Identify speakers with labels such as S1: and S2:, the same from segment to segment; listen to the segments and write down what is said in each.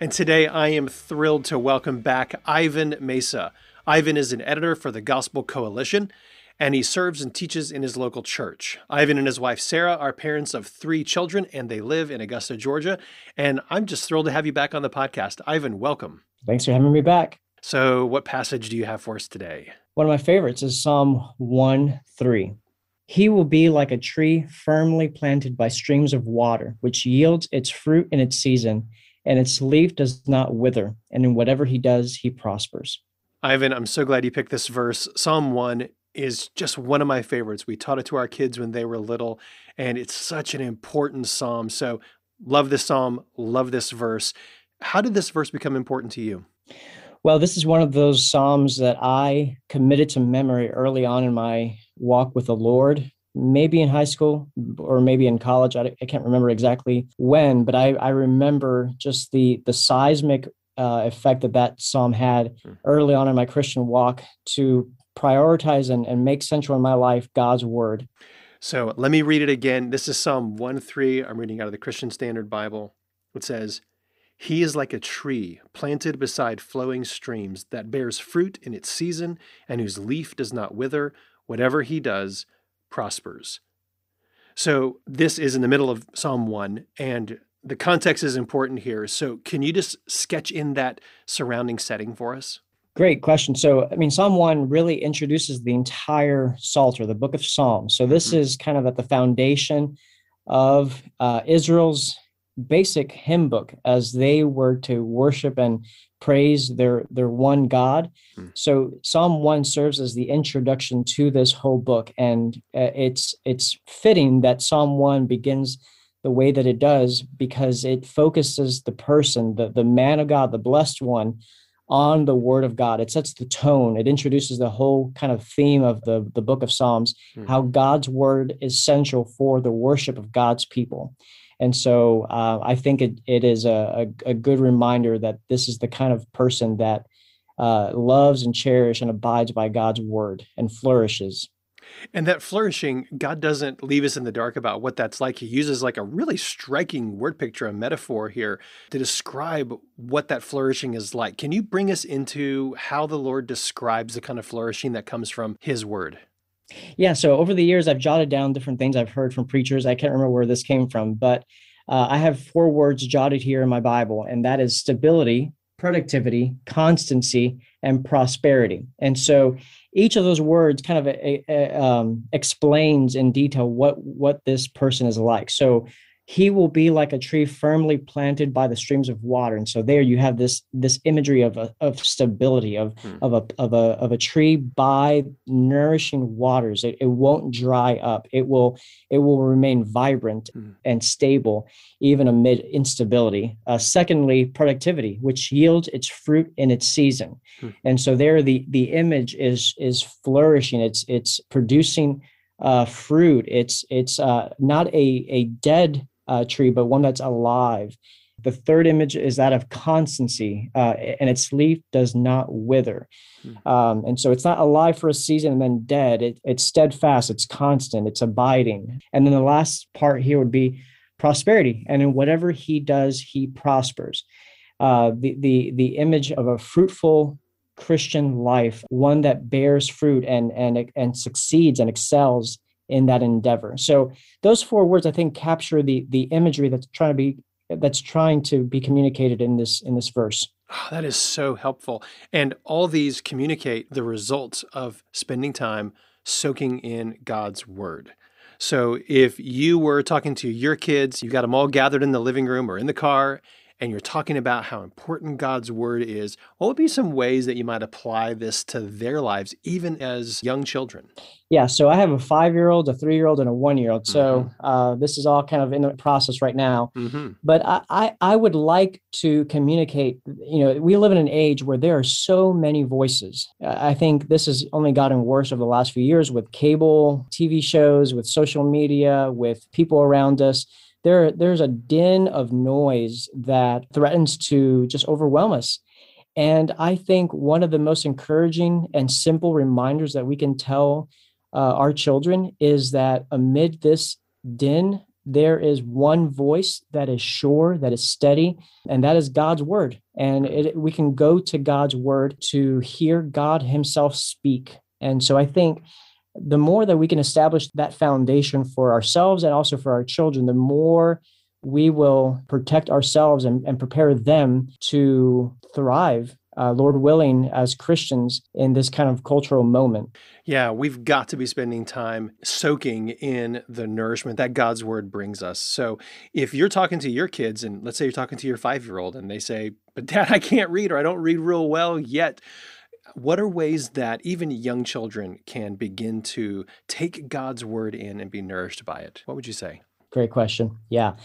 S1: And today I am thrilled to welcome back Ivan Mesa. Ivan is an editor for the Gospel Coalition, and he serves and teaches in his local church. Ivan and his wife Sarah are parents of three children, and they live in Augusta, Georgia. And I'm just thrilled to have you back on the podcast. Ivan, welcome.
S2: Thanks for having me back.
S1: So, what passage do you have for us today?
S2: One of my favorites is Psalm 1 3. He will be like a tree firmly planted by streams of water, which yields its fruit in its season and its leaf does not wither, and in whatever he does, he prospers.
S1: Ivan, I'm so glad you picked this verse. Psalm 1 is just one of my favorites. We taught it to our kids when they were little, and it's such an important psalm. So, love this psalm, love this verse. How did this verse become important to you?
S2: Well, this is one of those psalms that I committed to memory early on in my walk with the Lord maybe in high school or maybe in college. I, I can't remember exactly when, but I, I remember just the the seismic uh, effect that that psalm had hmm. early on in my Christian walk to prioritize and, and make central in my life God's word.
S1: So let me read it again. This is Psalm 1 3. I'm reading out of the Christian Standard Bible. It says, He is like a tree planted beside flowing streams that bears fruit in its season and whose leaf does not wither. Whatever he does, prospers. So this is in the middle of Psalm 1, and the context is important here. So can you just sketch in that surrounding setting for us?
S2: Great question. So, I mean, Psalm 1 really introduces the entire Psalter, the book of Psalms. So, this mm-hmm. is kind of at the foundation of uh, Israel's basic hymn book as they were to worship and praise their their one God. Hmm. So Psalm 1 serves as the introduction to this whole book and uh, it's it's fitting that Psalm 1 begins the way that it does because it focuses the person, the the man of God, the blessed one on the word of God. It sets the tone. It introduces the whole kind of theme of the the book of Psalms, hmm. how God's word is central for the worship of God's people. And so uh, I think it, it is a, a, a, good reminder that this is the kind of person that uh, loves and cherishes and abides by God's word and flourishes.
S1: And that flourishing, God doesn't leave us in the dark about what that's like. He uses like a really striking word picture, a metaphor here to describe what that flourishing is like. Can you bring us into how the Lord describes the kind of flourishing that comes from his word?
S2: Yeah. So over the years, I've jotted down different things I've heard from preachers. I can't remember where this came from, but uh, I have four words jotted here in my Bible, and that is stability, productivity, constancy, and prosperity. And so each of those words kind of a, a, um, explains in detail what what this person is like. So he will be like a tree firmly planted by the streams of water and so there you have this this imagery of a, of stability of hmm. of a of a of a tree by nourishing waters it, it won't dry up it will it will remain vibrant hmm. and stable even amid instability uh, secondly productivity which yields its fruit in its season hmm. and so there the the image is is flourishing it's it's producing uh, fruit. It's it's uh, not a a dead uh, tree, but one that's alive. The third image is that of constancy, uh, and its leaf does not wither. Hmm. Um, and so it's not alive for a season and then dead. It, it's steadfast, it's constant, it's abiding. And then the last part here would be prosperity. And in whatever he does, he prospers. Uh, the, the, the image of a fruitful Christian life, one that bears fruit and, and, and succeeds and excels in that endeavor. So those four words I think capture the the imagery that's trying to be that's trying to be communicated in this in this verse.
S1: Oh, that is so helpful. And all these communicate the results of spending time soaking in God's word. So if you were talking to your kids, you got them all gathered in the living room or in the car, and you're talking about how important God's word is, what would be some ways that you might apply this to their lives, even as young children?
S2: Yeah, so I have a five year old, a three year old, and a one year old. So mm-hmm. uh, this is all kind of in the process right now. Mm-hmm. But I, I, I, would like to communicate. You know, we live in an age where there are so many voices. I think this has only gotten worse over the last few years with cable TV shows, with social media, with people around us. There, there's a din of noise that threatens to just overwhelm us. And I think one of the most encouraging and simple reminders that we can tell uh, our children is that amid this din, there is one voice that is sure, that is steady, and that is God's word. And it, we can go to God's word to hear God Himself speak. And so I think the more that we can establish that foundation for ourselves and also for our children, the more we will protect ourselves and, and prepare them to thrive uh, Lord willing, as Christians in this kind of cultural moment.
S1: Yeah, we've got to be spending time soaking in the nourishment that God's word brings us. So if you're talking to your kids, and let's say you're talking to your five year old, and they say, But dad, I can't read or I don't read real well yet. What are ways that even young children can begin to take God's word in and be nourished by it? What would you say?
S2: Great question. Yeah.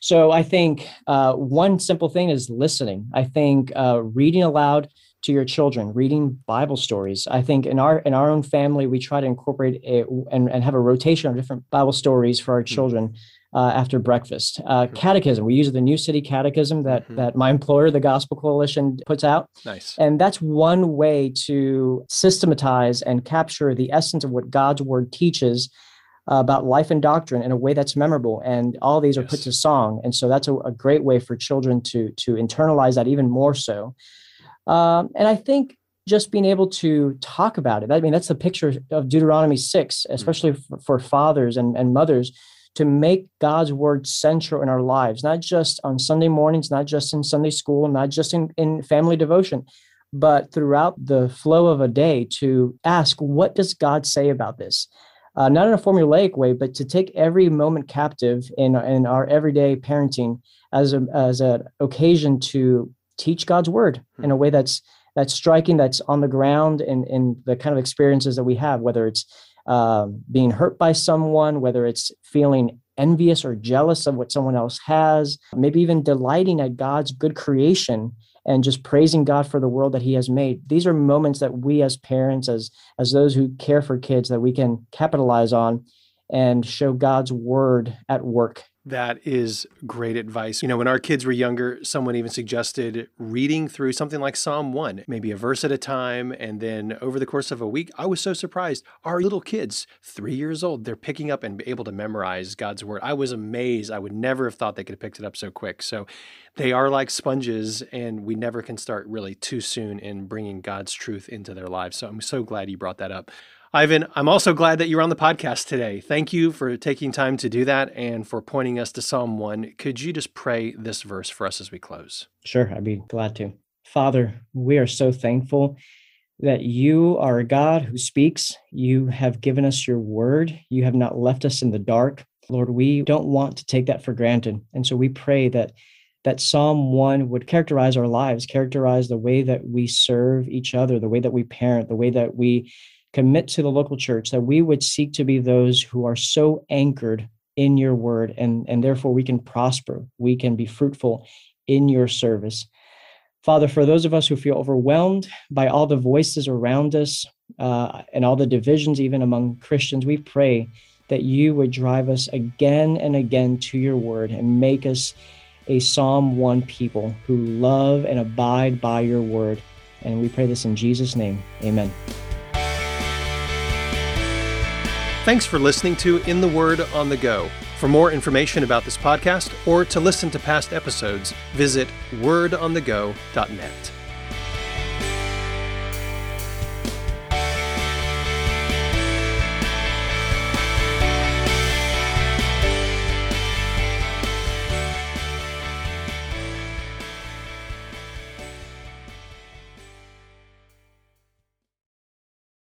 S2: So I think uh, one simple thing is listening. I think uh, reading aloud to your children, reading Bible stories. I think in our in our own family, we try to incorporate a, and, and have a rotation of different Bible stories for our mm-hmm. Uh, after breakfast. Uh, catechism. We use the New City Catechism that mm-hmm. that my employer, the Gospel Coalition, puts out.
S1: Nice.
S2: And that's one way to systematize and capture the essence of what God's Word teaches uh, about life and doctrine in a way that's memorable and all these are put to song and so that's a, a, great way for children to to internalize that even more so um, and i think just being able to talk about it i mean that's the picture of deuteronomy 6 hmm. especially mm-hmm. for, for, fathers and, and mothers to make god's word central in our lives not just on sunday mornings not just in sunday school not just in, in family devotion but throughout the flow of a day to ask what does god say about this uh, not in a formulaic way, but to take every moment captive in, in our everyday parenting as a as an occasion to teach God's word in a hmm. way that's that's striking, that's on the ground, in in the kind of experiences that we have, whether it's um, being hurt by someone, whether it's feeling envious or jealous of what someone else has, maybe even delighting at God's good creation and just praising God for the world that he has made. These are moments that we as parents as as those who care for kids that we can capitalize on and show God's word at work
S1: that is great advice. You know, when our kids were younger, someone even suggested reading through something like Psalm 1, maybe a verse at a time. And then over the course of a week, I was so surprised. Our little kids, three years old, they're picking up and able to memorize God's word. I was amazed. I would never have thought they could have picked it up so quick. So they are like sponges, and we never can start really too soon in bringing God's truth into their lives. So I'm so glad you brought that up. Ivan, I'm also glad that you're on the podcast today. Thank you for taking time to do that and for pointing us to Psalm 1. Could you just pray this verse for us as we close?
S2: Sure, I'd be glad to. Father, we are so thankful that you are a God who speaks. You have given us your word. You have not left us in the dark. Lord, we don't want to take that for granted. And so we pray that that Psalm 1 would characterize our lives, characterize the way that we serve each other, the way that we parent, the way that we commit to the local church that we would seek to be those who are so anchored in your word and and therefore we can prosper we can be fruitful in your service. Father for those of us who feel overwhelmed by all the voices around us uh, and all the divisions even among christians we pray that you would drive us again and again to your word and make us a psalm 1 people who love and abide by your word and we pray this in jesus name amen
S1: Thanks for listening to In the Word on the Go. For more information about this podcast or to listen to past episodes, visit wordonthego.net.